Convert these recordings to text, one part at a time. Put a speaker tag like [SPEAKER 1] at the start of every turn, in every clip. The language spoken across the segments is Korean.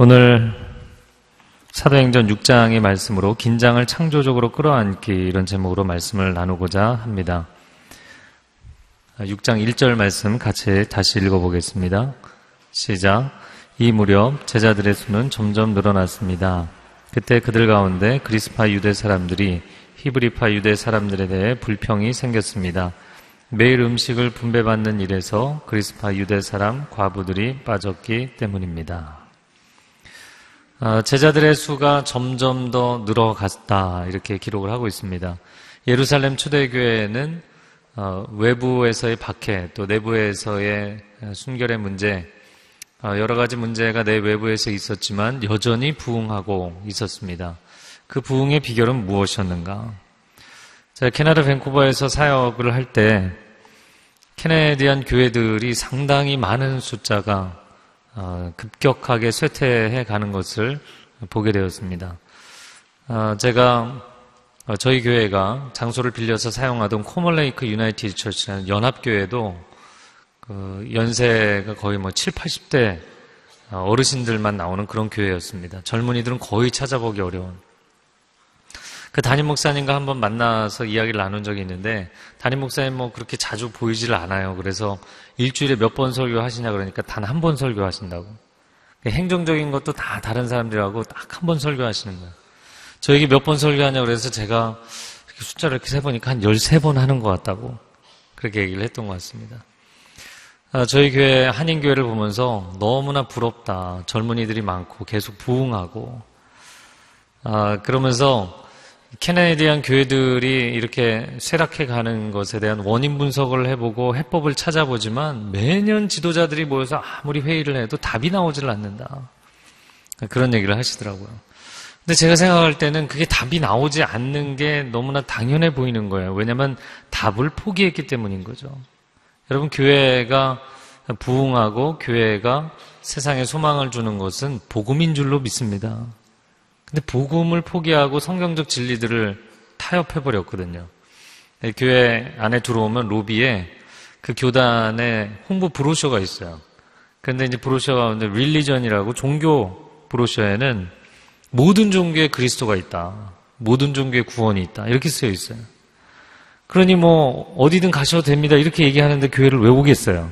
[SPEAKER 1] 오늘 사도행전 6장의 말씀으로 긴장을 창조적으로 끌어안기 이런 제목으로 말씀을 나누고자 합니다. 6장 1절 말씀 같이 다시 읽어보겠습니다. 시작. 이 무렵 제자들의 수는 점점 늘어났습니다. 그때 그들 가운데 그리스파 유대 사람들이 히브리파 유대 사람들에 대해 불평이 생겼습니다. 매일 음식을 분배받는 일에서 그리스파 유대 사람 과부들이 빠졌기 때문입니다. 아, 제자들의 수가 점점 더 늘어갔다 이렇게 기록을 하고 있습니다. 예루살렘 초대교회는 어, 외부에서의 박해 또 내부에서의 순결의 문제 어, 여러 가지 문제가 내 외부에서 있었지만 여전히 부흥하고 있었습니다. 그 부흥의 비결은 무엇이었는가? 제가 캐나다 밴쿠버에서 사역을 할 때 캐네디안 교회들이 상당히 많은 숫자가 어, 급격하게 쇠퇴해 가는 것을 보게 되었습니다. 어, 제가 어, 저희 교회가 장소를 빌려서 사용하던 코멀레이크 유나이티드 처치라는 연합교회도 그 연세가 거의 뭐 7, 80대 어르신들만 나오는 그런 교회였습니다. 젊은이들은 거의 찾아보기 어려운. 그 담임 목사님과 한번 만나서 이야기를 나눈 적이 있는데 담임 목사님 뭐 그렇게 자주 보이질 않아요. 그래서 일주일에 몇 번 설교 하시냐 그러니까 단 한 번 설교 하신다고. 행정적인 것도 다 다른 사람들하고 딱 한 번 설교하시는 거예요. 저에게 몇 번 설교하냐 그래서 제가 숫자를 이렇게 세보니까 한 13번 하는 것 같다고 그렇게 얘기를 했던 것 같습니다. 아, 저희 교회 한인교회를 보면서 너무나 부럽다. 젊은이들이 많고 계속 부흥하고 아, 그러면서 캐네디안 교회들이 이렇게 쇠락해 가는 것에 대한 원인 분석을 해보고 해법을 찾아보지만 매년 지도자들이 모여서 아무리 회의를 해도 답이 나오질 않는다. 그런 얘기를 하시더라고요. 근데 제가 생각할 때는 그게 답이 나오지 않는 게 너무나 당연해 보이는 거예요. 왜냐하면 답을 포기했기 때문인 거죠. 여러분, 교회가 부흥하고 교회가 세상에 소망을 주는 것은 복음인 줄로 믿습니다. 근데 복음을 포기하고 성경적 진리들을 타협해 버렸거든요. 네, 교회 안에 들어오면 로비에 그 교단의 홍보 브로셔가 있어요. 그런데 이제 브로셔 가운데 릴리전이라고 종교 브로셔에는 모든 종교에 그리스도가 있다. 모든 종교에 구원이 있다. 이렇게 쓰여 있어요. 그러니 뭐 어디든 가셔도 됩니다. 이렇게 얘기하는데 교회를 왜 오겠어요?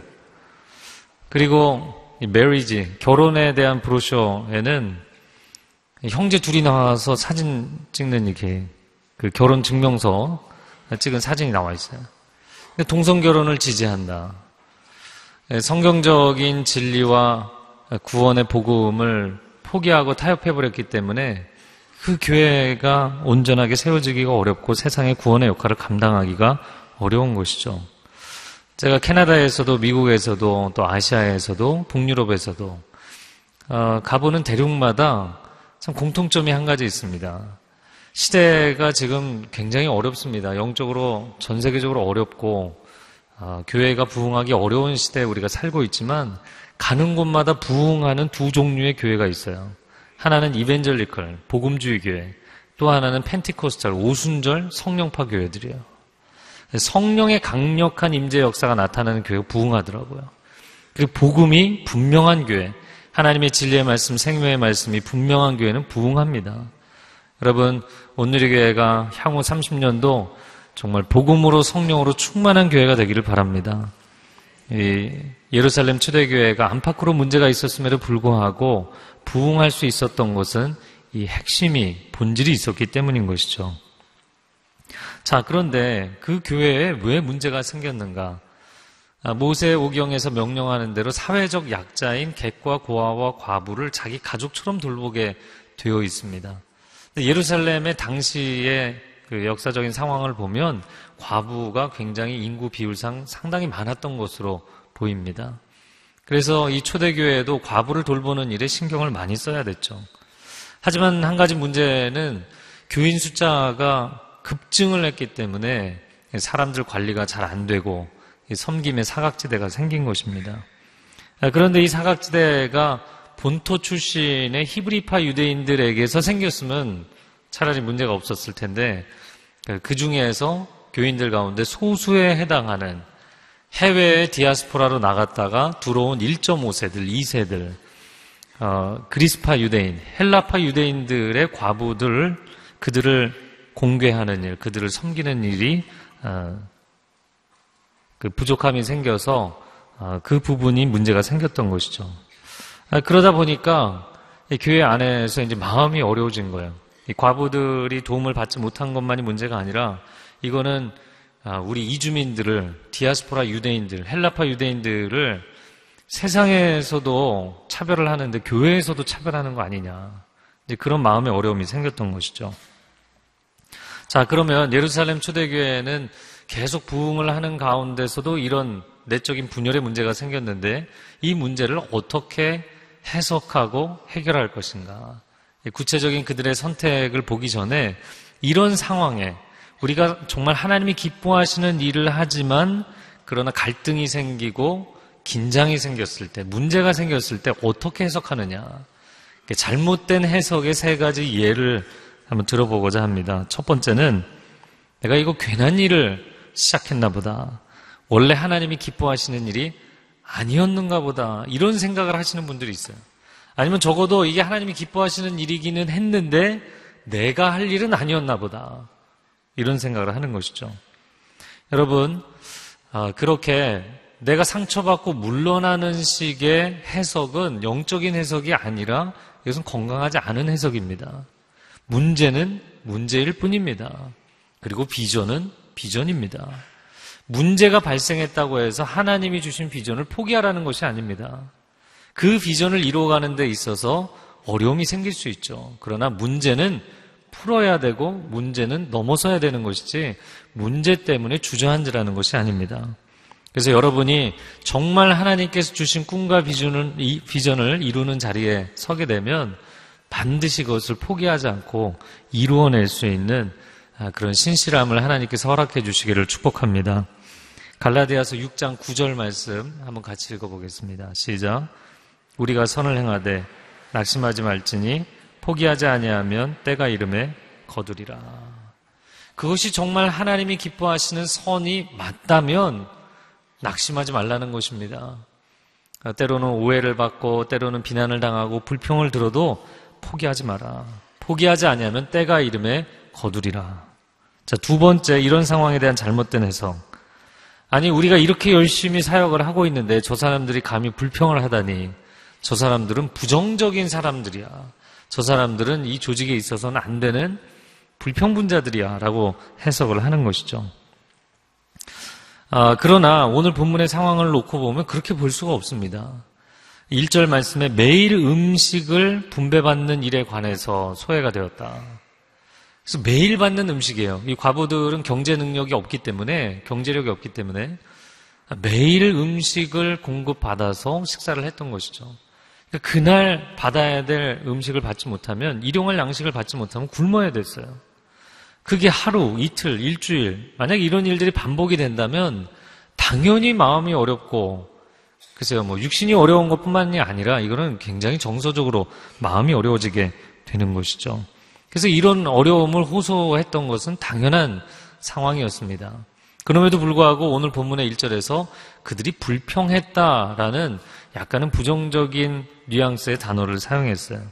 [SPEAKER 1] 그리고 메리지 결혼에 대한 브로셔에는 형제 둘이 나와서 사진 찍는 이렇게 그 결혼 증명서 찍은 사진이 나와 있어요. 동성 결혼을 지지한다. 예, 성경적인 진리와 구원의 복음을 포기하고 타협해버렸기 때문에 그 교회가 온전하게 세워지기가 어렵고 세상의 구원의 역할을 감당하기가 어려운 것이죠. 제가 캐나다에서도 미국에서도 또 아시아에서도 북유럽에서도 어, 가보는 대륙마다 참 공통점이 한 가지 있습니다. 시대가 지금 굉장히 어렵습니다. 영적으로 전 세계적으로 어렵고 어, 교회가 부흥하기 어려운 시대에 우리가 살고 있지만 가는 곳마다 부흥하는 두 종류의 교회가 있어요. 하나는 이벤젤리컬 복음주의 교회, 또 하나는 펜티코스탈 오순절 성령파 교회들이에요. 성령의 강력한 임재 역사가 나타나는 교회가 부흥하더라고요. 그리고 복음이 분명한 교회, 하나님의 진리의 말씀, 생명의 말씀이 분명한 교회는 부흥합니다. 여러분, 오늘의 교회가 향후 30년도 정말 복음으로 성령으로 충만한 교회가 되기를 바랍니다. 예루살렘 초대교회가 안팎으로 문제가 있었음에도 불구하고 부흥할 수 있었던 것은 이 핵심이 본질이 있었기 때문인 것이죠. 자, 그런데 그 교회에 왜 문제가 생겼는가? 아, 모세 오경에서 명령하는 대로 사회적 약자인 객과 고아와 과부를 자기 가족처럼 돌보게 되어 있습니다. 예루살렘의 당시의 그 역사적인 상황을 보면 과부가 굉장히 인구 비율상 상당히 많았던 것으로 보입니다. 그래서 이 초대교회에도 과부를 돌보는 일에 신경을 많이 써야 됐죠. 하지만 한 가지 문제는 교인 숫자가 급증을 했기 때문에 사람들 관리가 잘 안 되고 섬김의 사각지대가 생긴 것입니다. 아, 그런데 이 사각지대가 본토 출신의 히브리파 유대인들에게서 생겼으면 차라리 문제가 없었을 텐데 그 중에서 교인들 가운데 소수에 해당하는 해외에 디아스포라로 나갔다가 들어온 1.5세들, 2세들, 어, 그리스파 유대인, 헬라파 유대인들의 과부들, 그들을 공개하는 일, 그들을 섬기는 일이 어, 그 부족함이 생겨서 어, 그 부분이 문제가 생겼던 것이죠. 아, 그러다 보니까 교회 안에서 이제 마음이 어려워진 거예요. 이 과부들이 도움을 받지 못한 것만이 문제가 아니라 이거는 아, 우리 이주민들을 디아스포라 유대인들, 헬라파 유대인들을 세상에서도 차별을 하는데 교회에서도 차별하는 거 아니냐. 이제 그런 마음의 어려움이 생겼던 것이죠. 자, 그러면 예루살렘 초대교회는 계속 부흥을 하는 가운데서도 이런 내적인 분열의 문제가 생겼는데 이 문제를 어떻게 해석하고 해결할 것인가. 구체적인 그들의 선택을 보기 전에 이런 상황에 우리가 정말 하나님이 기뻐하시는 일을 하지만 그러나 갈등이 생기고 긴장이 생겼을 때, 문제가 생겼을 때 어떻게 해석하느냐. 잘못된 해석의 세 가지 예를 한번 들어보고자 합니다. 첫 번째는 내가 이거 괜한 일을 시작했나 보다. 원래 하나님이 기뻐하시는 일이 아니었는가 보다. 이런 생각을 하시는 분들이 있어요. 아니면 적어도 이게 하나님이 기뻐하시는 일이기는 했는데 내가 할 일은 아니었나 보다. 이런 생각을 하는 것이죠. 여러분, 아, 그렇게 내가 상처받고 물러나는 식의 해석은 영적인 해석이 아니라 이것은 건강하지 않은 해석입니다. 문제는 문제일 뿐입니다. 그리고 비전은 비전입니다. 문제가 발생했다고 해서 하나님이 주신 비전을 포기하라는 것이 아닙니다. 그 비전을 이루어가는 데 있어서 어려움이 생길 수 있죠. 그러나 문제는 풀어야 되고 문제는 넘어서야 되는 것이지 문제 때문에 주저앉으라는 것이 아닙니다. 그래서 여러분이 정말 하나님께서 주신 꿈과 비전을, 비전을 이루는 자리에 서게 되면 반드시 그것을 포기하지 않고 이루어낼 수 있는 아, 그런 신실함을 하나님께서 허락해 주시기를 축복합니다. 갈라디아서 6장 9절 말씀 한번 같이 읽어보겠습니다. 시작. 우리가 선을 행하되 낙심하지 말지니 포기하지 아니하면 때가 이름에 거두리라. 그것이 정말 하나님이 기뻐하시는 선이 맞다면 낙심하지 말라는 것입니다. 때로는 오해를 받고 때로는 비난을 당하고 불평을 들어도 포기하지 마라. 포기하지 아니하면 때가 이름에 거두리라. 자, 두 번째 이런 상황에 대한 잘못된 해석. 아니 우리가 이렇게 열심히 사역을 하고 있는데 저 사람들이 감히 불평을 하다니 저 사람들은 부정적인 사람들이야. 저 사람들은 이 조직에 있어서는 안 되는 불평분자들이야 라고 해석을 하는 것이죠. 아, 그러나 오늘 본문의 상황을 놓고 보면 그렇게 볼 수가 없습니다. 1절 말씀에 매일 음식을 분배받는 일에 관해서 소외가 되었다. 그래서 매일 받는 음식이에요. 이 과부들은 경제 능력이 없기 때문에, 경제력이 없기 때문에 매일 음식을 공급받아서 식사를 했던 것이죠. 그러니까 그날 받아야 될 음식을 받지 못하면 일용할 양식을 받지 못하면 굶어야 됐어요. 그게 하루, 이틀, 일주일 만약 이런 일들이 반복이 된다면 당연히 마음이 어렵고 글쎄요 뭐 육신이 어려운 것뿐만이 아니라 이거는 굉장히 정서적으로 마음이 어려워지게 되는 것이죠. 그래서 이런 어려움을 호소했던 것은 당연한 상황이었습니다. 그럼에도 불구하고 오늘 본문의 1절에서 그들이 불평했다라는 약간은 부정적인 뉘앙스의 단어를 사용했어요.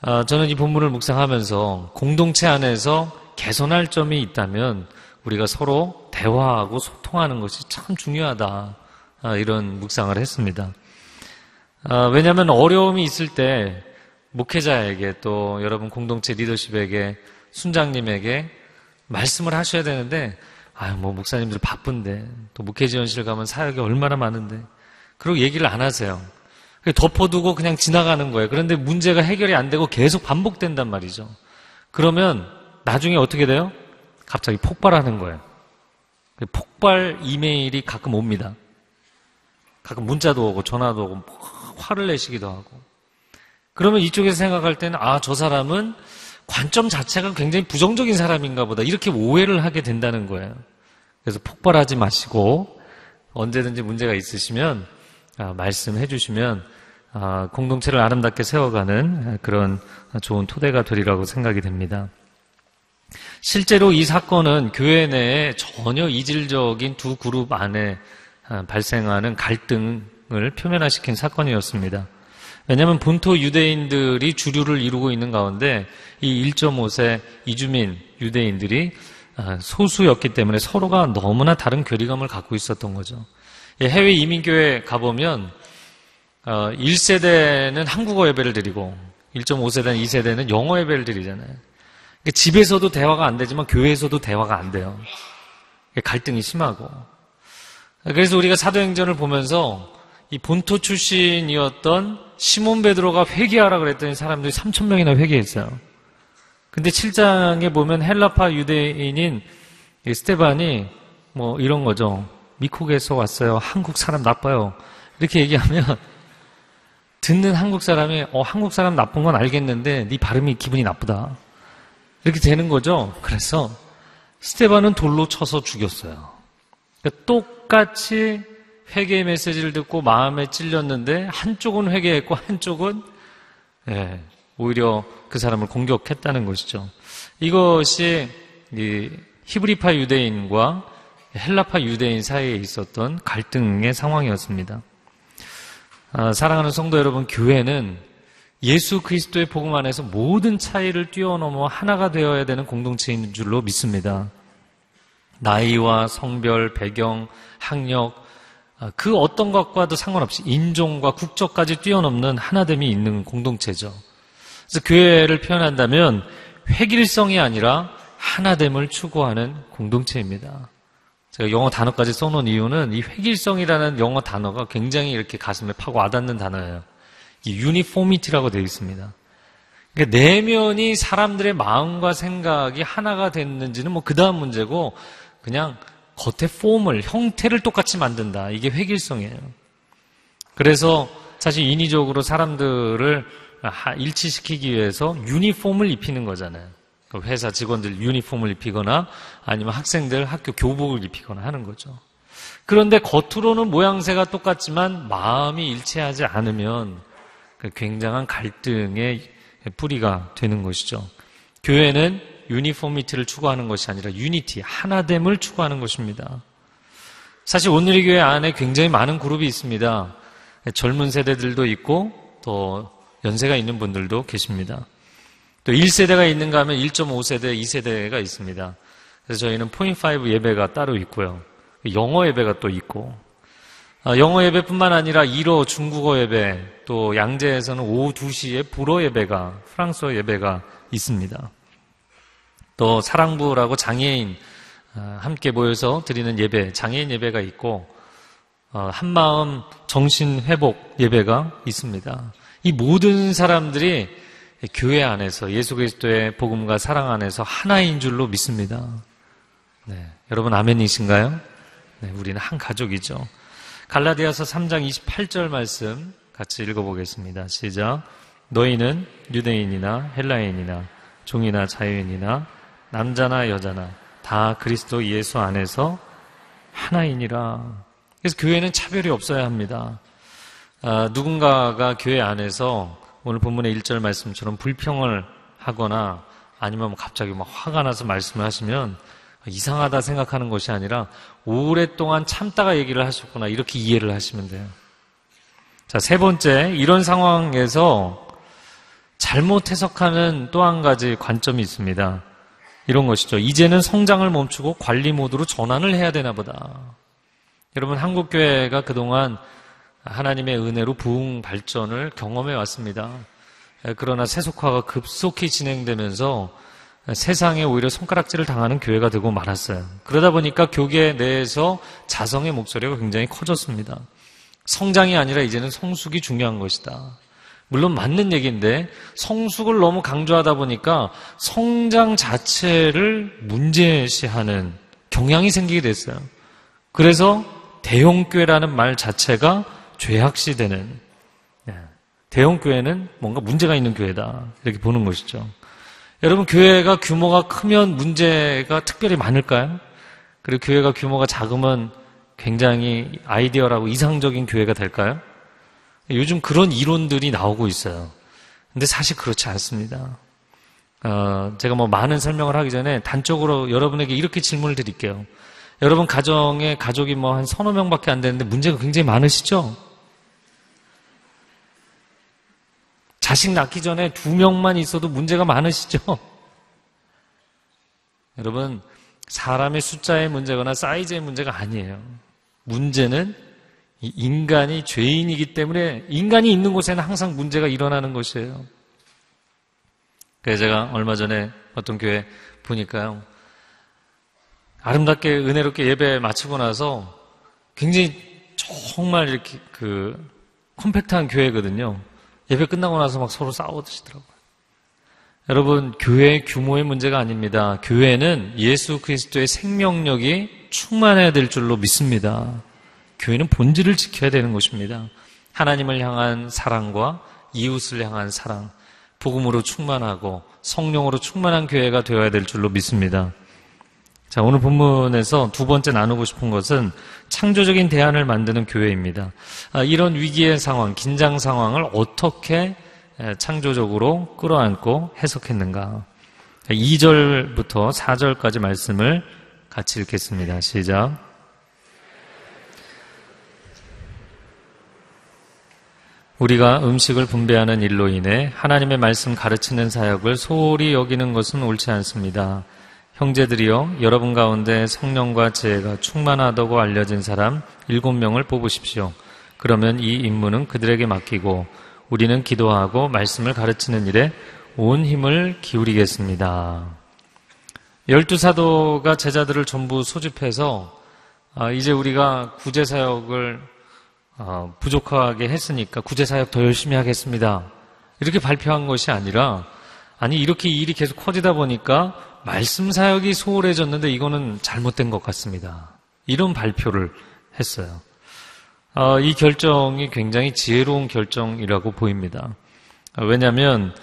[SPEAKER 1] 아, 저는 이 본문을 묵상하면서 공동체 안에서 개선할 점이 있다면 우리가 서로 대화하고 소통하는 것이 참 중요하다. 아, 이런 묵상을 했습니다. 아, 왜냐하면 어려움이 있을 때 목회자에게 또 여러분 공동체 리더십에게 순장님에게 말씀을 하셔야 되는데 아유 뭐 목사님들 바쁜데 또 목회지원실 가면 사역이 얼마나 많은데 그리고 얘기를 안 하세요. 덮어두고 그냥 지나가는 거예요. 그런데 문제가 해결이 안 되고 계속 반복된단 말이죠. 그러면 나중에 어떻게 돼요? 갑자기 폭발하는 거예요. 폭발 이메일이 가끔 옵니다. 가끔 문자도 오고 전화도 오고 화를 내시기도 하고. 그러면 이쪽에서 생각할 때는 아, 저 사람은 관점 자체가 굉장히 부정적인 사람인가 보다. 이렇게 오해를 하게 된다는 거예요. 그래서 폭발하지 마시고 언제든지 문제가 있으시면 아, 말씀해 주시면 아, 공동체를 아름답게 세워가는 그런 좋은 토대가 되리라고 생각이 됩니다. 실제로 이 사건은 교회 내에 전혀 이질적인 두 그룹 안에 아, 발생하는 갈등을 표면화시킨 사건이었습니다. 왜냐하면 본토 유대인들이 주류를 이루고 있는 가운데 이 1.5세 이주민 유대인들이 아, 소수였기 때문에 서로가 너무나 다른 괴리감을 갖고 있었던 거죠. 예, 해외 이민교회 가보면 1세대는 한국어 예배를 드리고 1.5세대는 2세대는 영어 예배를 드리잖아요. 그러니까 집에서도 대화가 안 되지만 교회에서도 대화가 안 돼요. 갈등이 심하고. 그래서 우리가 사도행전을 보면서 이 본토 출신이었던 시몬 베드로가 회개하라 그랬더니 사람들이 3천 명이나 회개했어요. 근데 7장에 보면 헬라파 유대인인 스테반이 뭐 이런 거죠. 미국에서 왔어요. 한국 사람 나빠요. 이렇게 얘기하면 듣는 한국 사람이 어 한국 사람 나쁜 건 알겠는데 네 발음이 기분이 나쁘다. 이렇게 되는 거죠. 그래서 스테반은 돌로 쳐서 죽였어요. 그러니까 똑같이 회개의 메시지를 듣고 마음에 찔렸는데 한쪽은 회개했고 한쪽은 예, 오히려 그 사람을 공격했다는 것이죠. 이것이 히브리파 유대인과 헬라파 유대인 사이에 있었던 갈등의 상황이었습니다. 아, 사랑하는 성도 여러분, 교회는 예수 그리스도의 복음 안에서 모든 차이를 뛰어넘어 하나가 되어야 되는 공동체인 줄로 믿습니다. 나이와 성별, 배경, 학력, 아, 그 어떤 것과도 상관없이 인종과 국적까지 뛰어넘는 하나됨이 있는 공동체죠. 그래서 교회를 표현한다면 획일성이 아니라 하나됨을 추구하는 공동체입니다. 제가 영어 단어까지 써놓은 이유는 이 획일성이라는 영어 단어가 굉장히 이렇게 가슴에 파고 와닿는 단어예요. 이 유니포미티라고 되어 있습니다. 그러니까 내면이 사람들의 마음과 생각이 하나가 됐는지는 뭐 그 다음 문제고 그냥 겉의 폼을, 형태를 똑같이 만든다. 이게 획일성이에요. 그래서 사실 인위적으로 사람들을 일치시키기 위해서 유니폼을 입히는 거잖아요. 그 회사 직원들 유니폼을 입히거나 아니면 학생들 학교 교복을 입히거나 하는 거죠. 그런데 겉으로는 모양새가 똑같지만 마음이 일치하지 않으면 그 굉장한 갈등의 뿌리가 되는 것이죠. 교회는 uniformity를 추구하는 것이 아니라 unity, 하나됨을 추구하는 것입니다. 사실 오늘의 교회 안에 굉장히 많은 그룹이 있습니다. 젊은 세대들도 있고 또 연세가 있는 분들도 계십니다. 또 1세대가 있는가 하면 1.5세대, 2세대가 있습니다. 그래서 저희는 포인트5 예배가 따로 있고요. 영어 예배가 또 있고, 아, 영어 예배뿐만 아니라 일어, 중국어 예배, 또 양재에서는 오후 2시에 불어 예배가, 프랑스어 예배가 있습니다. 또 사랑부라고 장애인 아, 함께 모여서 드리는 예배, 장애인 예배가 있고, 어, 한마음 정신 회복 예배가 있습니다. 이 모든 사람들이 교회 안에서 예수 그리스도의 복음과 사랑 안에서 하나인 줄로 믿습니다. 네, 여러분 아멘이신가요? 네, 우리는 한 가족이죠. 갈라디아서 3장 28절 말씀 같이 읽어보겠습니다. 시작. 너희는 유대인이나 헬라인이나 종이나 자유인이나 남자나 여자나 다 그리스도 예수 안에서 하나이니라. 그래서 교회는 차별이 없어야 합니다. 아, 누군가가 교회 안에서 오늘 본문의 1절 말씀처럼 불평을 하거나 아니면 뭐 갑자기 막 화가 나서 말씀을 하시면 이상하다 생각하는 것이 아니라 오랫동안 참다가 얘기를 하셨구나 이렇게 이해를 하시면 돼요. 자, 세 번째, 이런 상황에서 잘못 해석하는 또 한 가지 관점이 있습니다. 이런 것이죠. 이제는 성장을 멈추고 관리 모드로 전환을 해야 되나 보다. 여러분, 한국교회가 그동안 하나님의 은혜로 부흥 발전을 경험해 왔습니다. 그러나 세속화가 급속히 진행되면서 세상에 오히려 손가락질을 당하는 교회가 되고 말았어요. 그러다 보니까 교계 내에서 자성의 목소리가 굉장히 커졌습니다. 성장이 아니라 이제는 성숙이 중요한 것이다. 물론 맞는 얘기인데 성숙을 너무 강조하다 보니까 성장 자체를 문제시하는 경향이 생기게 됐어요. 그래서 대형교회라는 말 자체가 죄악시되는 예, 대형교회는 뭔가 문제가 있는 교회다. 이렇게 보는 것이죠. 여러분, 교회가 규모가 크면 문제가 특별히 많을까요? 그리고 교회가 규모가 작으면 굉장히 아이디어라고 이상적인 교회가 될까요? 요즘 그런 이론들이 나오고 있어요. 근데 사실 그렇지 않습니다. 어, 제가 뭐 많은 설명을 하기 전에 단적으로 여러분에게 이렇게 질문을 드릴게요. 여러분 가정에 가족이 뭐 한 서너 명밖에 안 되는데 문제가 굉장히 많으시죠? 자식 낳기 전에 두 명만 있어도 문제가 많으시죠? 여러분, 사람의 숫자의 문제거나 사이즈의 문제가 아니에요. 문제는 이 인간이 죄인이기 때문에 인간이 있는 곳에는 항상 문제가 일어나는 것이에요. 그래서 제가 얼마 전에 어떤 교회 보니까요. 아름답게 은혜롭게 예배 마치고 나서 굉장히 정말 이렇게 그 컴팩트한 교회거든요. 예배 끝나고 나서 막 서로 싸우시더라고요. 여러분, 교회의 규모의 문제가 아닙니다. 교회는 예수 그리스도의 생명력이 충만해야 될 줄로 믿습니다. 교회는 본질을 지켜야 되는 것입니다. 하나님을 향한 사랑과 이웃을 향한 사랑, 복음으로 충만하고 성령으로 충만한 교회가 되어야 될 줄로 믿습니다. 자, 오늘 본문에서 두 번째 나누고 싶은 것은 창조적인 대안을 만드는 교회입니다. 아, 이런 위기의 상황, 긴장 상황을 어떻게 에, 창조적으로 끌어안고 해석했는가. 2절부터 4절까지 말씀을 같이 읽겠습니다. 시작. 우리가 음식을 분배하는 일로 인해 하나님의 말씀 가르치는 사역을 소홀히 여기는 것은 옳지 않습니다. 형제들이여 여러분 가운데 성령과 지혜가 충만하다고 알려진 사람 일곱 명을 뽑으십시오. 그러면 이 임무는 그들에게 맡기고 우리는 기도하고 말씀을 가르치는 일에 온 힘을 기울이겠습니다. 열두 사도가 제자들을 전부 소집해서 아, 이제 우리가 구제 사역을 어, 부족하게 했으니까 구제 사역 더 열심히 하겠습니다. 이렇게 발표한 것이 아니라 아니 이렇게 일이 계속 커지다 보니까 말씀 사역이 소홀해졌는데 이거는 잘못된 것 같습니다. 이런 발표를 했어요. 어, 이 결정이 굉장히 지혜로운 결정이라고 보입니다. 어, 왜냐하면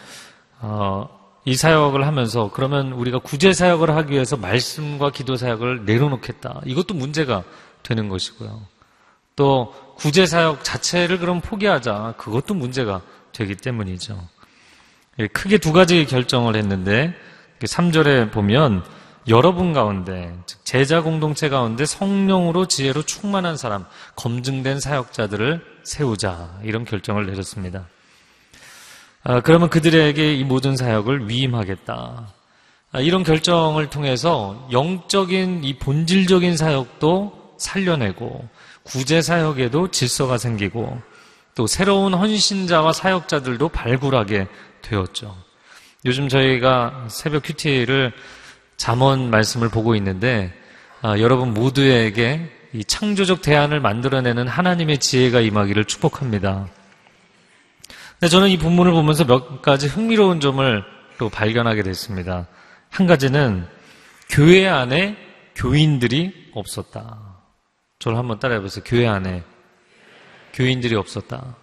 [SPEAKER 1] 어, 이 사역을 하면서 그러면 우리가 구제 사역을 하기 위해서 말씀과 기도 사역을 내려놓겠다. 이것도 문제가 되는 것이고요. 또 구제 사역 자체를 그럼 포기하자. 그것도 문제가 되기 때문이죠. 예, 크게 두 가지 결정을 했는데 3절에 보면 여러분 가운데 즉 제자 공동체 가운데 성령으로 지혜로 충만한 사람 검증된 사역자들을 세우자 이런 결정을 내렸습니다. 아, 그러면 그들에게 이 모든 사역을 위임하겠다. 아, 이런 결정을 통해서 영적인 이 본질적인 사역도 살려내고 구제 사역에도 질서가 생기고 또 새로운 헌신자와 사역자들도 발굴하게 되었죠. 요즘 저희가 새벽 큐티를 잠언 말씀을 보고 있는데 아, 여러분 모두에게 이 창조적 대안을 만들어내는 하나님의 지혜가 임하기를 축복합니다. 근데 저는 이 본문을 보면서 몇 가지 흥미로운 점을 또 발견하게 됐습니다. 한 가지는 교회 안에 교인들이 없었다. 저를 한번 따라해 보세요. 교회 안에 교인들이 없었다.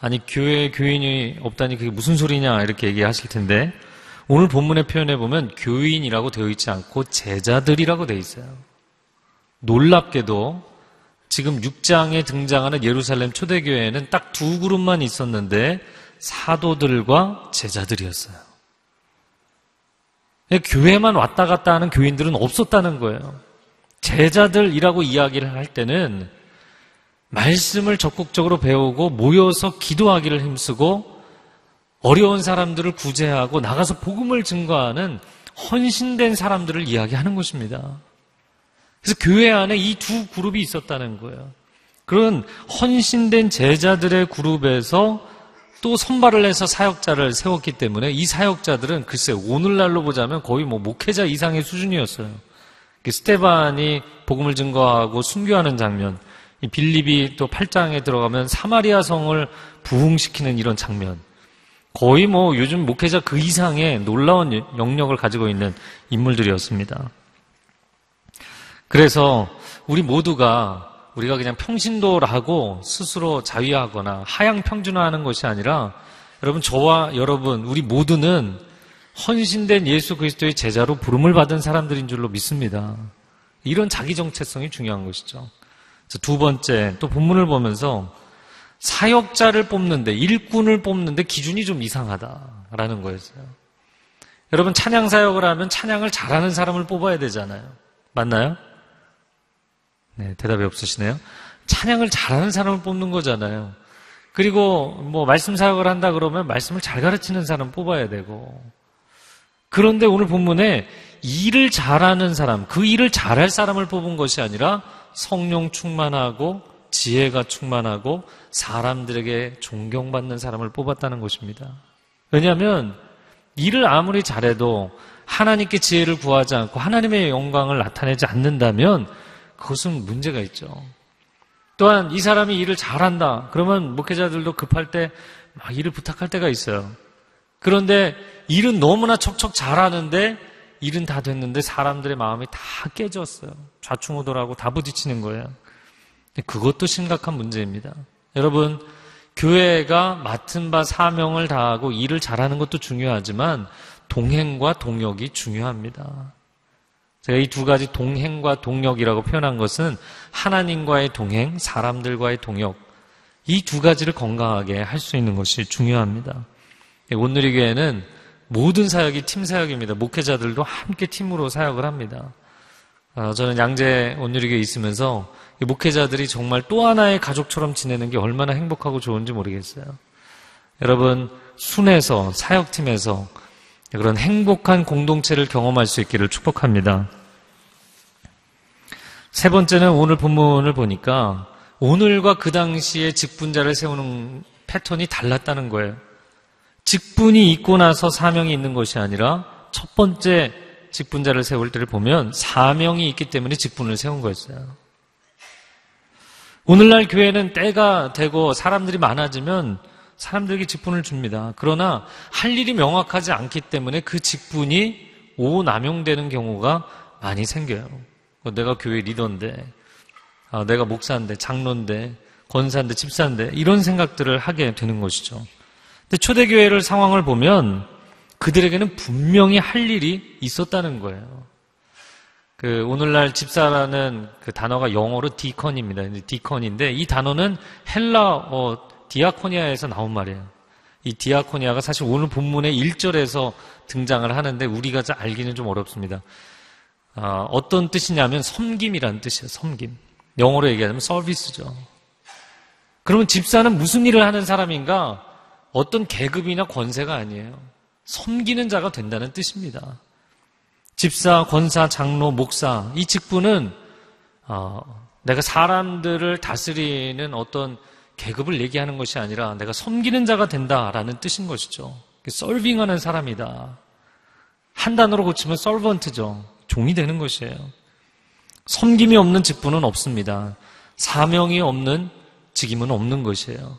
[SPEAKER 1] 아니 교회에 교인이 없다니 그게 무슨 소리냐 이렇게 얘기하실 텐데 오늘 본문의 표현에 보면 교인이라고 되어 있지 않고 제자들이라고 되어 있어요. 놀랍게도 지금 6장에 등장하는 예루살렘 초대교회에는 딱 두 그룹만 있었는데 사도들과 제자들이었어요. 교회만 왔다 갔다 하는 교인들은 없었다는 거예요. 제자들이라고 이야기를 할 때는 말씀을 적극적으로 배우고 모여서 기도하기를 힘쓰고 어려운 사람들을 구제하고 나가서 복음을 증거하는 헌신된 사람들을 이야기하는 것입니다. 그래서 교회 안에 이 두 그룹이 있었다는 거예요. 그런 헌신된 제자들의 그룹에서 또 선발을 해서 사역자를 세웠기 때문에 이 사역자들은 글쎄 오늘날로 보자면 거의 뭐 목회자 이상의 수준이었어요. 그 스테반이 복음을 증거하고 순교하는 장면, 빌립이 또 8장에 들어가면 사마리아 성을 부흥시키는 이런 장면. 거의 뭐 요즘 목회자 그 이상의 놀라운 영역을 가지고 있는 인물들이었습니다. 그래서 우리 모두가 우리가 그냥 평신도라고 스스로 자위하거나 하향 평준화하는 것이 아니라 여러분 저와 여러분 우리 모두는 헌신된 예수 그리스도의 제자로 부름을 받은 사람들인 줄로 믿습니다. 이런 자기 정체성이 중요한 것이죠. 두 번째 또 본문을 보면서 사역자를 뽑는데, 일꾼을 뽑는데 기준이 좀 이상하다라는 거였어요. 여러분, 찬양 사역을 하면 찬양을 잘하는 사람을 뽑아야 되잖아요. 맞나요? 네, 대답이 없으시네요. 찬양을 잘하는 사람을 뽑는 거잖아요. 그리고 뭐 말씀 사역을 한다 그러면 말씀을 잘 가르치는 사람 뽑아야 되고. 그런데 오늘 본문에 일을 잘하는 사람, 그 일을 잘할 사람을 뽑은 것이 아니라 성령 충만하고 지혜가 충만하고 사람들에게 존경받는 사람을 뽑았다는 것입니다. 왜냐하면 일을 아무리 잘해도 하나님께 지혜를 구하지 않고 하나님의 영광을 나타내지 않는다면 그것은 문제가 있죠. 또한 이 사람이 일을 잘한다. 그러면 목회자들도 급할 때 막 일을 부탁할 때가 있어요. 그런데 일은 너무나 척척 잘하는데 일은 다 됐는데 사람들의 마음이 다 깨졌어요. 좌충우돌하고 다 부딪히는 거예요. 그것도 심각한 문제입니다. 여러분, 교회가 맡은 바 사명을 다하고 일을 잘하는 것도 중요하지만 동행과 동역이 중요합니다. 제가 이 두 가지 동행과 동역이라고 표현한 것은 하나님과의 동행, 사람들과의 동역, 이 두 가지를 건강하게 할 수 있는 것이 중요합니다. 오늘의 교회는 모든 사역이 팀 사역입니다. 목회자들도 함께 팀으로 사역을 합니다. 어, 저는 양재 온누리교에 있으면서 목회자들이 정말 또 하나의 가족처럼 지내는 게 얼마나 행복하고 좋은지 모르겠어요. 여러분, 순에서, 사역팀에서 그런 행복한 공동체를 경험할 수 있기를 축복합니다. 세 번째는 오늘 본문을 보니까 오늘과 그 당시에 직분자를 세우는 패턴이 달랐다는 거예요. 직분이 있고 나서 사명이 있는 것이 아니라 첫 번째 직분자를 세울 때를 보면 사명이 있기 때문에 직분을 세운 거였어요. 오늘날 교회는 때가 되고 사람들이 많아지면 사람들에게 직분을 줍니다. 그러나 할 일이 명확하지 않기 때문에 그 직분이 오남용되는 경우가 많이 생겨요. 내가 교회 리더인데, 아, 내가 목사인데, 장로인데, 권사인데, 집사인데 이런 생각들을 하게 되는 것이죠. 근데 초대교회를 상황을 보면 그들에게는 분명히 할 일이 있었다는 거예요. 그 오늘날 집사라는 그 단어가 영어로 디컨입니다. 디컨인데 이 단어는 헬라어 디아코니아에서 나온 말이에요. 이 디아코니아가 사실 오늘 본문의 1절에서 등장을 하는데 우리가 잘 알기는 좀 어렵습니다. 어, 어떤 뜻이냐면 섬김이라는 뜻이에요. 섬김. 영어로 얘기하면 서비스죠. 그러면 집사는 무슨 일을 하는 사람인가? 어떤 계급이나 권세가 아니에요. 섬기는 자가 된다는 뜻입니다. 집사, 권사, 장로, 목사 이 직분은 어, 내가 사람들을 다스리는 어떤 계급을 얘기하는 것이 아니라 내가 섬기는 자가 된다라는 뜻인 것이죠. 썰빙하는 사람이다. 한 단어로 고치면 썰번트죠. 종이 되는 것이에요. 섬김이 없는 직분은 없습니다. 사명이 없는 직임은 없는 것이에요.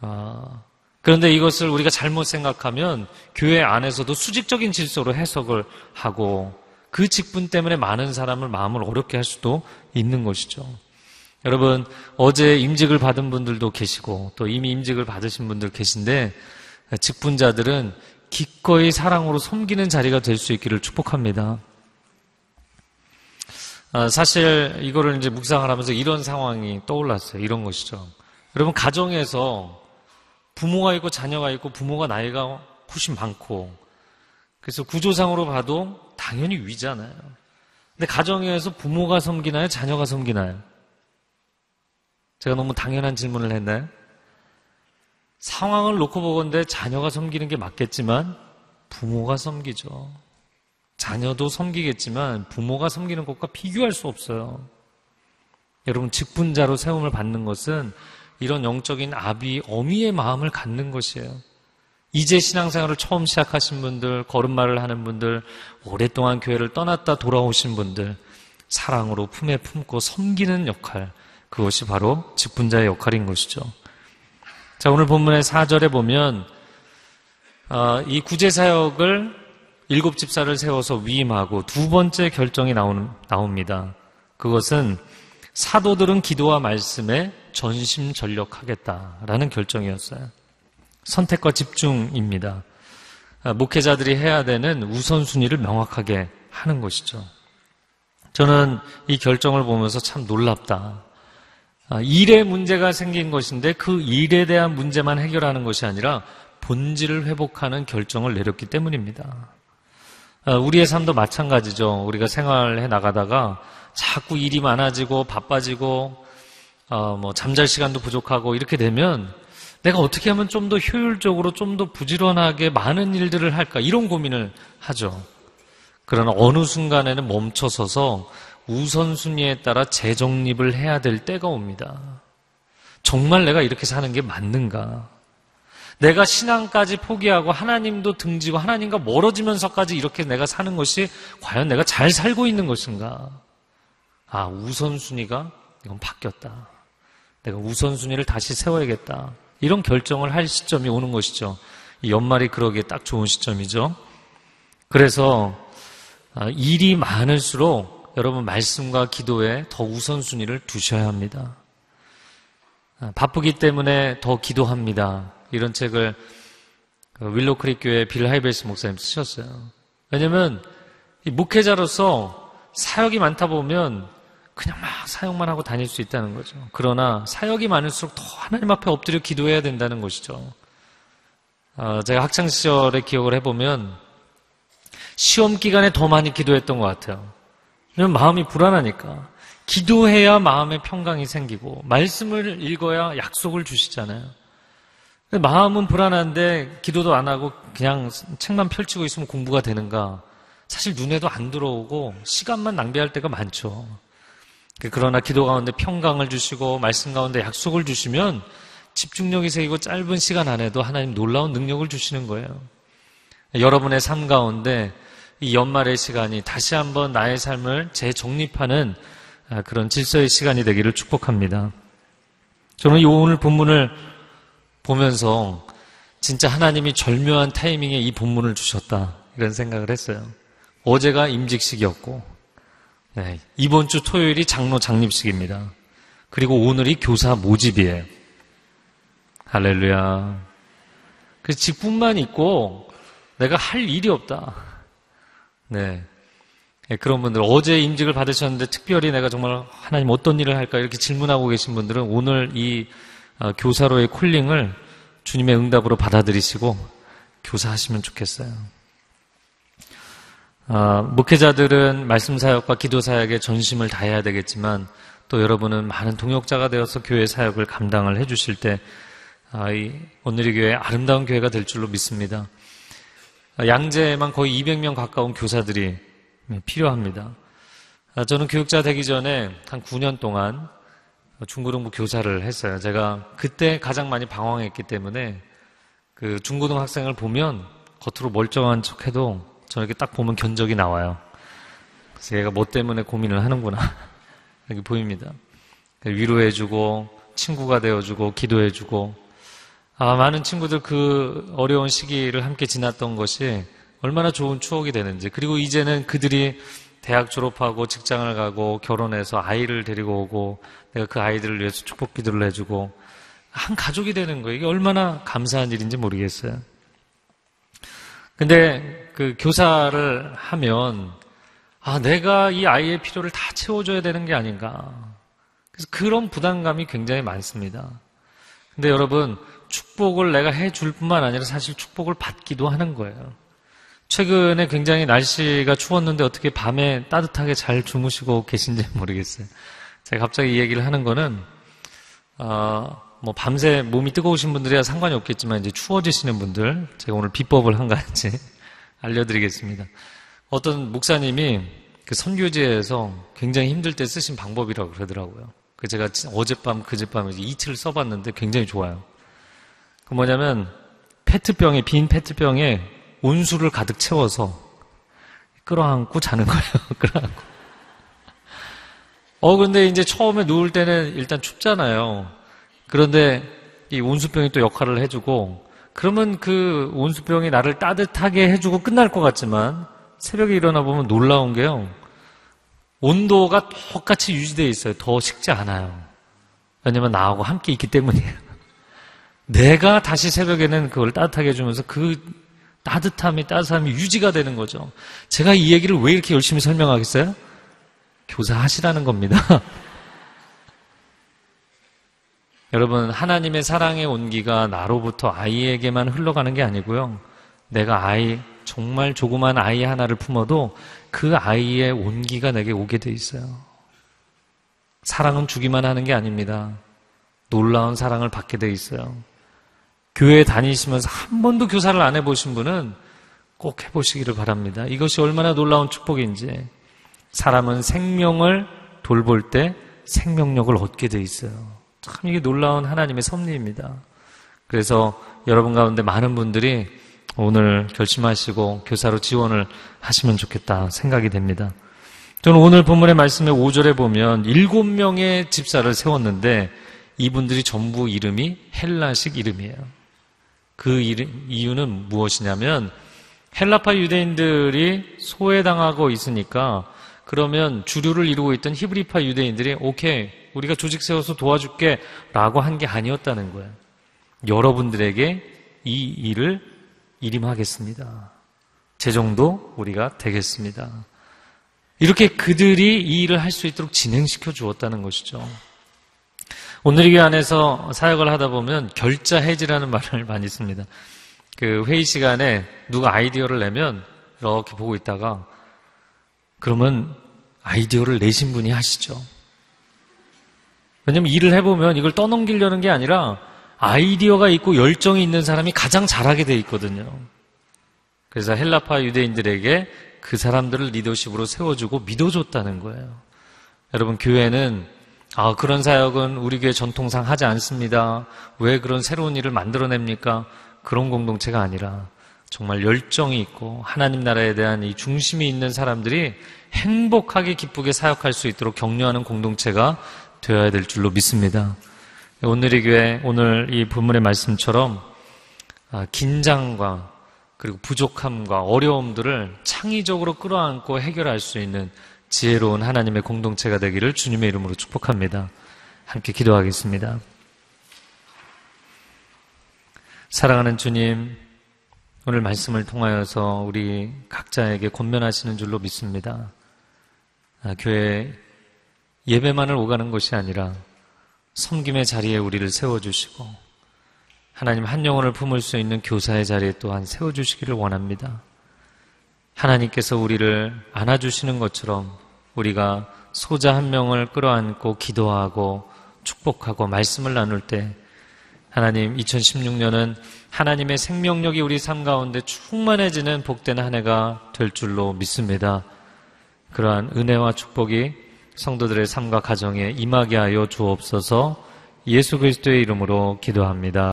[SPEAKER 1] 아, 그런데 이것을 우리가 잘못 생각하면 교회 안에서도 수직적인 질서로 해석을 하고 그 직분 때문에 많은 사람을 마음을 어렵게 할 수도 있는 것이죠. 여러분, 어제 임직을 받은 분들도 계시고 또 이미 임직을 받으신 분들 계신데 직분자들은 기꺼이 사랑으로 섬기는 자리가 될 수 있기를 축복합니다. 아, 사실 이거를 이제 묵상을 하면서 이런 상황이 떠올랐어요. 이런 것이죠. 여러분, 가정에서 부모가 있고 자녀가 있고 부모가 나이가 훨씬 많고 그래서 구조상으로 봐도 당연히 위잖아요. 근데 가정에서 부모가 섬기나요? 자녀가 섬기나요? 제가 너무 당연한 질문을 했나요? 상황을 놓고 보건데 자녀가 섬기는 게 맞겠지만 부모가 섬기죠. 자녀도 섬기겠지만 부모가 섬기는 것과 비교할 수 없어요. 여러분 직분자로 세움을 받는 것은 이런 영적인 아비, 어미의 마음을 갖는 것이에요. 이제 신앙생활을 처음 시작하신 분들, 걸음마를 하는 분들, 오랫동안 교회를 떠났다 돌아오신 분들, 사랑으로 품에 품고 섬기는 역할, 그것이 바로 직분자의 역할인 것이죠. 자, 오늘 본문의 4절에 보면, 어, 이 구제사역을 일곱 집사를 세워서 위임하고 두 번째 결정이 나오, 나옵니다. 그것은 사도들은 기도와 말씀에 전심전력하겠다라는 결정이었어요. 선택과 집중입니다. 아, 목회자들이 해야 되는 우선순위를 명확하게 하는 것이죠. 저는 이 결정을 보면서 참 놀랍다. 아, 일에 문제가 생긴 것인데 그 일에 대한 문제만 해결하는 것이 아니라 본질을 회복하는 결정을 내렸기 때문입니다. 아, 우리의 삶도 마찬가지죠. 우리가 생활해 나가다가 자꾸 일이 많아지고 바빠지고 어, 뭐 잠잘 시간도 부족하고 이렇게 되면 내가 어떻게 하면 좀 더 효율적으로 좀 더 부지런하게 많은 일들을 할까 이런 고민을 하죠. 그러나 어느 순간에는 멈춰서서 우선순위에 따라 재정립을 해야 될 때가 옵니다. 정말 내가 이렇게 사는 게 맞는가? 내가 신앙까지 포기하고 하나님도 등지고 하나님과 멀어지면서까지 이렇게 내가 사는 것이 과연 내가 잘 살고 있는 것인가? 아, 우선순위가 이건 바뀌었다. 내가 우선순위를 다시 세워야겠다. 이런 결정을 할 시점이 오는 것이죠. 이 연말이 그러기에 딱 좋은 시점이죠. 그래서 아, 일이 많을수록 여러분 말씀과 기도에 더 우선순위를 두셔야 합니다. 아, 바쁘기 때문에 더 기도합니다. 이런 책을 그 윌로크릭 교회 빌 하이베스 목사님 쓰셨어요. 왜냐면 이 목회자로서 사역이 많다 보면 그냥 막 사역만 하고 다닐 수 있다는 거죠. 그러나 사역이 많을수록 더 하나님 앞에 엎드려 기도해야 된다는 것이죠. 어, 제가 학창 시절에 기억을 해보면 시험 기간에 더 많이 기도했던 것 같아요. 왜냐면 마음이 불안하니까. 기도해야 마음의 평강이 생기고 말씀을 읽어야 약속을 주시잖아요. 마음은 불안한데 기도도 안 하고 그냥 책만 펼치고 있으면 공부가 되는가? 사실 눈에도 안 들어오고 시간만 낭비할 때가 많죠. 그러나 기도 가운데 평강을 주시고 말씀 가운데 약속을 주시면 집중력이 생기고 짧은 시간 안에도 하나님 놀라운 능력을 주시는 거예요. 여러분의 삶 가운데 이 연말의 시간이 다시 한번 나의 삶을 재정립하는 아, 그런 질서의 시간이 되기를 축복합니다. 저는 이 오늘 본문을 보면서 진짜 하나님이 절묘한 타이밍에 이 본문을 주셨다 이런 생각을 했어요. 어제가 임직식이었고 네, 이번 주 토요일이 장로 장립식입니다. 그리고 오늘이 교사 모집이에요. 할렐루야. 그래서 직분만 있고 내가 할 일이 없다. 네. 네, 그런 분들 어제 임직을 받으셨는데 특별히 내가 정말 하나님 어떤 일을 할까 이렇게 질문하고 계신 분들은 오늘 이 어, 교사로의 콜링을 주님의 응답으로 받아들이시고 교사하시면 좋겠어요. 어, 목회자들은 말씀 사역과 기도 사역에 전심을 다해야 되겠지만 또 여러분은 많은 동역자가 되어서 교회 사역을 감당을 해주실 때 아, 이 오늘의 교회 아름다운 교회가 될 줄로 믿습니다. 아, 양재에만 거의 200명 가까운 교사들이 필요합니다. 아, 저는 교육자 되기 전에 한 9년 동안 중고등부 교사를 했어요. 제가 그때 가장 많이 방황했기 때문에 그 중고등 학생을 보면 겉으로 멀쩡한 척해도 저렇게 딱 보면 견적이 나와요. 그래서 얘가 뭐 때문에 고민을 하는구나 이렇게 보입니다. 위로해주고 친구가 되어주고 기도해주고 아, 많은 친구들 그 어려운 시기를 함께 지났던 것이 얼마나 좋은 추억이 되는지 그리고 이제는 그들이 대학 졸업하고 직장을 가고 결혼해서 아이를 데리고 오고 내가 그 아이들을 위해서 축복 기도를 해주고 한 가족이 되는 거예요. 이게 얼마나 감사한 일인지 모르겠어요. 근데 그 교사를 하면 아, 내가 이 아이의 필요를 다 채워줘야 되는 게 아닌가. 그래서 그런 부담감이 굉장히 많습니다. 근데 여러분, 축복을 내가 해줄 뿐만 아니라 사실 축복을 받기도 하는 거예요. 최근에 굉장히 날씨가 추웠는데 어떻게 밤에 따뜻하게 잘 주무시고 계신지 모르겠어요. 제가 갑자기 이 얘기를 하는 거는, 어, 뭐 밤새 몸이 뜨거우신 분들이야 상관이 없겠지만 이제 추워지시는 분들, 제가 오늘 비법을 한 가지 알려드리겠습니다. 어떤 목사님이 그 선교지에서 굉장히 힘들 때 쓰신 방법이라고 그러더라고요. 그 제가 어젯밤, 그젯밤에 이틀 써봤는데 굉장히 좋아요. 그 뭐냐면, 페트병에, 빈 페트병에 온수를 가득 채워서 끌어안고 자는 거예요. 끌어안고. 어, 근데 이제 처음에 누울 때는 일단 춥잖아요. 그런데 이 온수병이 또 역할을 해주고, 그러면 그 온수병이 나를 따뜻하게 해주고 끝날 것 같지만, 새벽에 일어나 보면 놀라운 게요. 온도가 똑같이 유지되어 있어요. 더 식지 않아요. 왜냐면 나하고 함께 있기 때문이에요. 내가 다시 새벽에는 그걸 따뜻하게 해주면서 그 따뜻함이 따뜻함이 유지가 되는 거죠. 제가 이 얘기를 왜 이렇게 열심히 설명하겠어요? 교사하시라는 겁니다. 여러분, 하나님의 사랑의 온기가 나로부터 아이에게만 흘러가는 게 아니고요. 내가 아이, 정말 조그만 아이 하나를 품어도 그 아이의 온기가 내게 오게 돼 있어요. 사랑은 주기만 하는 게 아닙니다. 놀라운 사랑을 받게 돼 있어요. 교회 다니시면서 한 번도 교사를 안 해보신 분은 꼭 해보시기를 바랍니다. 이것이 얼마나 놀라운 축복인지. 사람은 생명을 돌볼 때 생명력을 얻게 돼 있어요. 참 이게 놀라운 하나님의 섭리입니다. 그래서 여러분 가운데 많은 분들이 오늘 결심하시고 교사로 지원을 하시면 좋겠다 생각이 됩니다. 저는 오늘 본문의 말씀의 5절에 보면 일곱 명의 집사를 세웠는데 이분들이 전부 이름이 헬라식 이름이에요. 그 이유는 무엇이냐면 헬라파 유대인들이 소외당하고 있으니까 그러면 주류를 이루고 있던 히브리파 유대인들이 오케이 우리가 조직 세워서 도와줄게 라고 한 게 아니었다는 거예요. 여러분들에게 이 일을 일임하겠습니다. 제 정도 우리가 되겠습니다. 이렇게 그들이 이 일을 할 수 있도록 진행시켜 주었다는 것이죠. 오늘 이 교회 안에서 사역을 하다 보면 결자 해지라는 말을 많이 씁니다. 그 회의 시간에 누가 아이디어를 내면 이렇게 보고 있다가 그러면 아이디어를 내신 분이 하시죠. 왜냐면 일을 해보면 이걸 떠넘기려는 게 아니라 아이디어가 있고 열정이 있는 사람이 가장 잘하게 돼 있거든요. 그래서 헬라파 유대인들에게 그 사람들을 리더십으로 세워주고 믿어줬다는 거예요. 여러분, 교회는 아, 그런 사역은 우리 교회 전통상 하지 않습니다. 왜 그런 새로운 일을 만들어냅니까? 그런 공동체가 아니라 정말 열정이 있고 하나님 나라에 대한 이 중심이 있는 사람들이 행복하게 기쁘게 사역할 수 있도록 격려하는 공동체가 되어야 될 줄로 믿습니다. 오늘 이 교회, 오늘 이 본문의 말씀처럼 아, 긴장과 그리고 부족함과 어려움들을 창의적으로 끌어안고 해결할 수 있는 지혜로운 하나님의 공동체가 되기를 주님의 이름으로 축복합니다. 함께 기도하겠습니다. 사랑하는 주님, 오늘 말씀을 통하여서 우리 각자에게 권면하시는 줄로 믿습니다. 아, 교회 예배만을 오가는 것이 아니라 섬김의 자리에 우리를 세워주시고 하나님 한 영혼을 품을 수 있는 교사의 자리에 또한 세워주시기를 원합니다. 하나님께서 우리를 안아주시는 것처럼 우리가 소자 한 명을 끌어안고 기도하고 축복하고 말씀을 나눌 때 하나님 2016년은 하나님의 생명력이 우리 삶 가운데 충만해지는 복된 한 해가 될 줄로 믿습니다. 그러한 은혜와 축복이 성도들의 삶과 가정에 임하게 하여 주옵소서 예수 그리스도의 이름으로 기도합니다.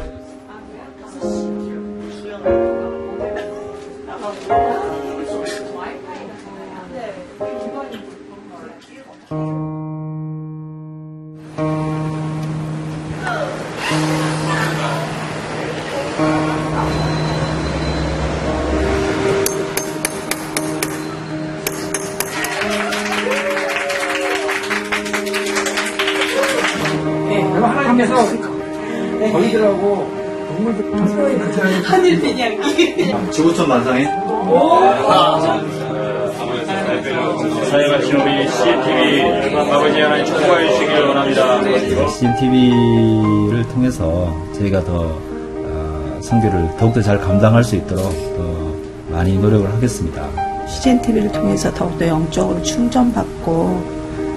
[SPEAKER 2] 저희들하고 동물들
[SPEAKER 3] 하늘 이야기.
[SPEAKER 4] 지구촌 만상인?
[SPEAKER 5] 사역하신 우리 CNTV 아버지 하나님 축복해 주시길 원합니다.
[SPEAKER 6] CNTV를 통해서 저희가 더 어, 선교를 더욱더 잘 감당할 수 있도록 더 많이 노력을 하겠습니다.
[SPEAKER 3] CGN TV를 통해서 더욱더 영적으로 충전받고